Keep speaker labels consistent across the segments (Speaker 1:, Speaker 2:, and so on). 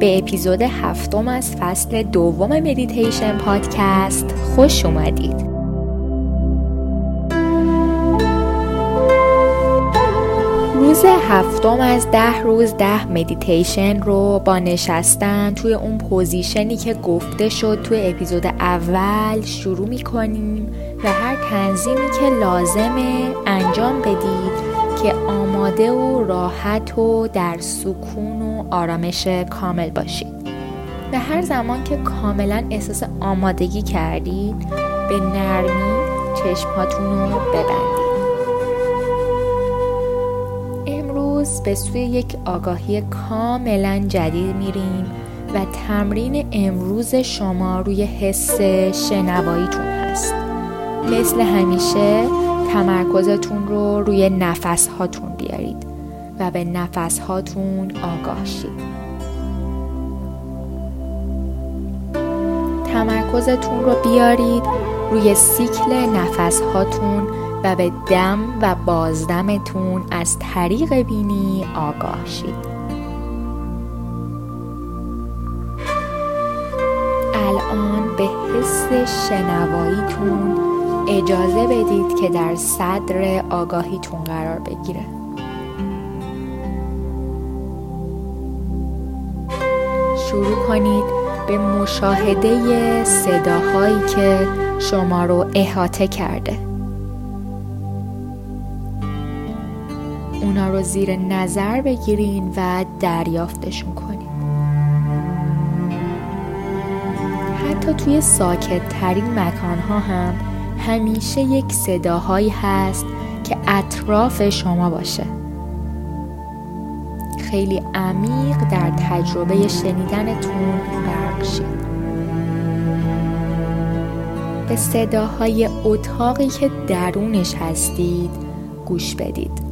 Speaker 1: به اپیزود هفتم از فصل دوم مدیتیشن پادکست خوش اومدید. روز هفتم از ده روز ده مدیتیشن رو با نشستن توی اون position ی که گفته شد توی اپیزود اول شروع می‌کنیم و هر تنظیمی که لازمه انجام بدید. که آماده و راحت و در سکون و آرامش کامل باشید و هر زمان که کاملا احساس آمادگی کردید به نرمی چشمهاتون رو ببندید امروز به سوی یک آگاهی کاملا جدید میریم و تمرین امروز شما روی حس شنواییتون هست. مثل همیشه تمرکزتون رو روی نفس هاتون بیارید و به نفس هاتون آگاه شید. تمرکزتون رو بیارید روی سیکل نفس هاتون و به دم و بازدمتون از طریق بینی آگاه شید. الان به حس شنواییتون اجازه بدید که در صدر آگاهیتون قرار بگیره. شروع کنید به مشاهده صداهایی که شما رو احاطه کرده. اونا رو زیر نظر بگیرین و دریافتشون کنید. حتی توی ساکت ترین مکان ها هم همیشه یک صداهایی هست که اطراف شما باشه. خیلی عمیق در تجربه شنیدنتون غرق شید. به صداهای اتاقی که درونش هستید گوش بدید.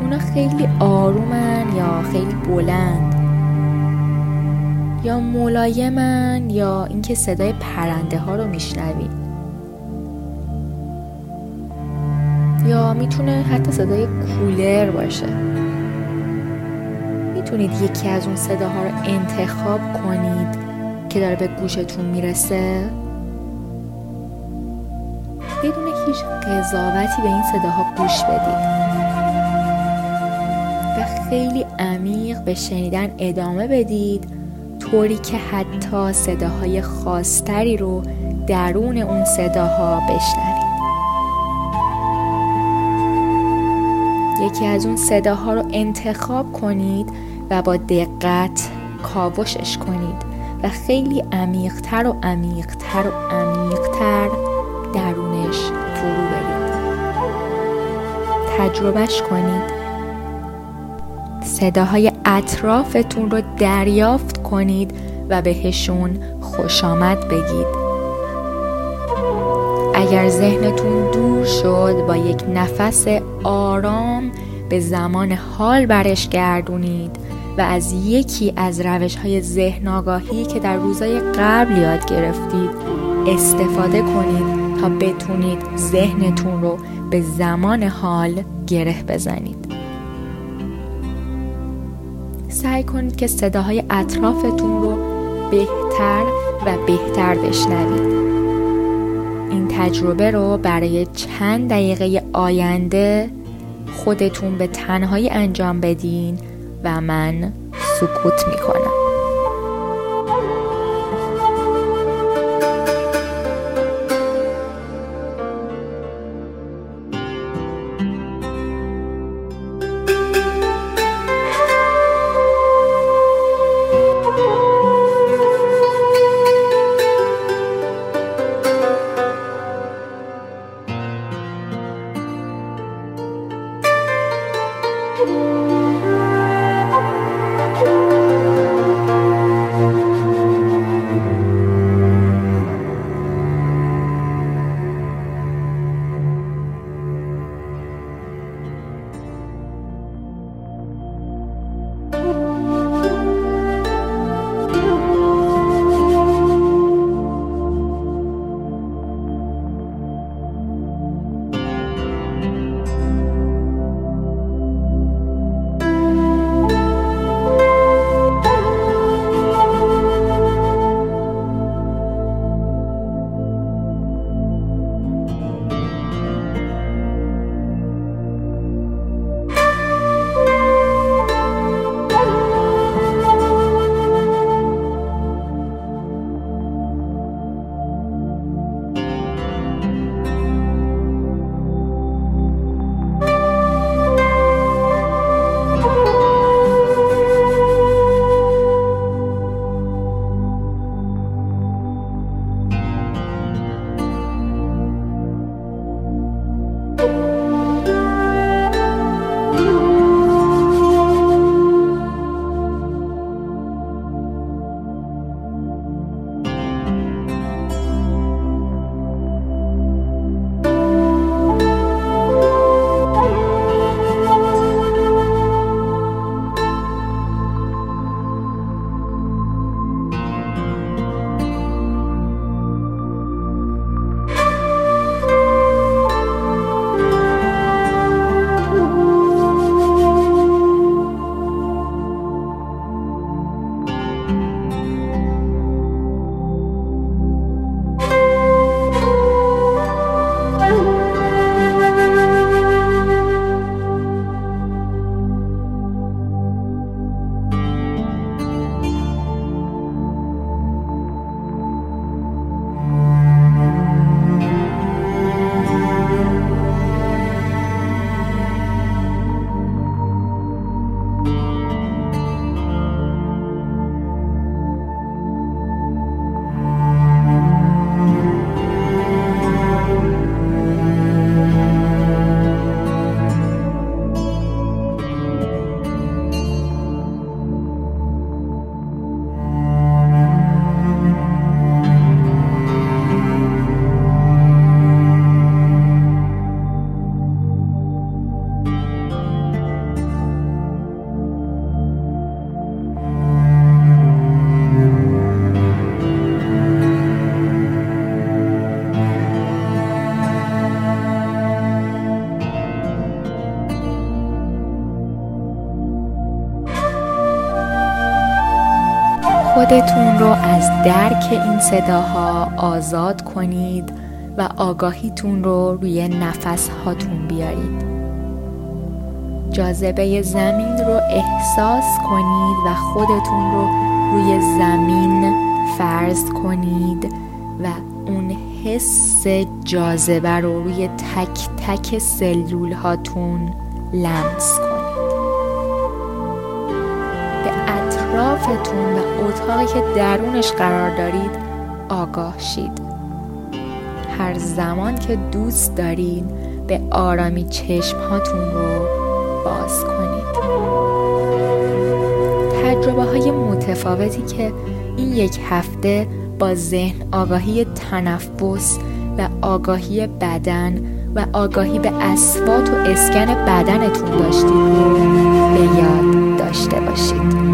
Speaker 1: اونا خیلی آرومن یا خیلی بلند؟ یا ملایمن یا اینکه صدای پرنده ها رو میشنوید یا می‌تونه حتی صدای کولر باشه. می‌تونید یکی از اون صداها رو انتخاب کنید که داره به گوشتون می‌رسه. بدون هیچ قضاوتی به این صداها گوش بدید. و خیلی عمیق به شنیدن ادامه بدید. طوری که حتی صداهای خاصتری رو درون اون صداها بشنوید یکی از اون صداها رو انتخاب کنید و با دقت کاوشش کنید و خیلی عمیقتر و عمیقتر و عمیقتر درونش فرو برید. تجربهش کنید. صداهای اطرافتون رو دریافت کنید و بهشون خوش آمد بگید. اگر ذهنتون دور شد با یک نفس آرام به زمان حال برش گردونید و از یکی از روش های ذهن آگاهی که در روزای قبل یاد گرفتید استفاده کنید تا بتونید ذهنتون رو به زمان حال گره بزنید. سعی کنید که صداهای اطرافتون رو بهتر و بهتر بشنوید این تجربه رو برای چند دقیقه آینده خودتون به تنهایی انجام بدین و من سکوت می‌کنم. خودتون رو از درک این صداها آزاد کنید و آگاهیتون رو روی نفس هاتون بیارید. جاذبه زمین رو احساس کنید و خودتون رو روی زمین فرض کنید و اون حس جاذبه رو روی تک تک سلول هاتون لمس کنید. اطرافتون و اتاقی که درونش قرار دارید آگاه شید. هر زمان که دوست دارید به آرامی چشم هاتون رو باز کنید. تجربه های متفاوتی که این یک هفته با ذهن آگاهی تنفس و آگاهی بدن و آگاهی به اسوات و اسکن بدنتون داشتید به یاد داشته باشید.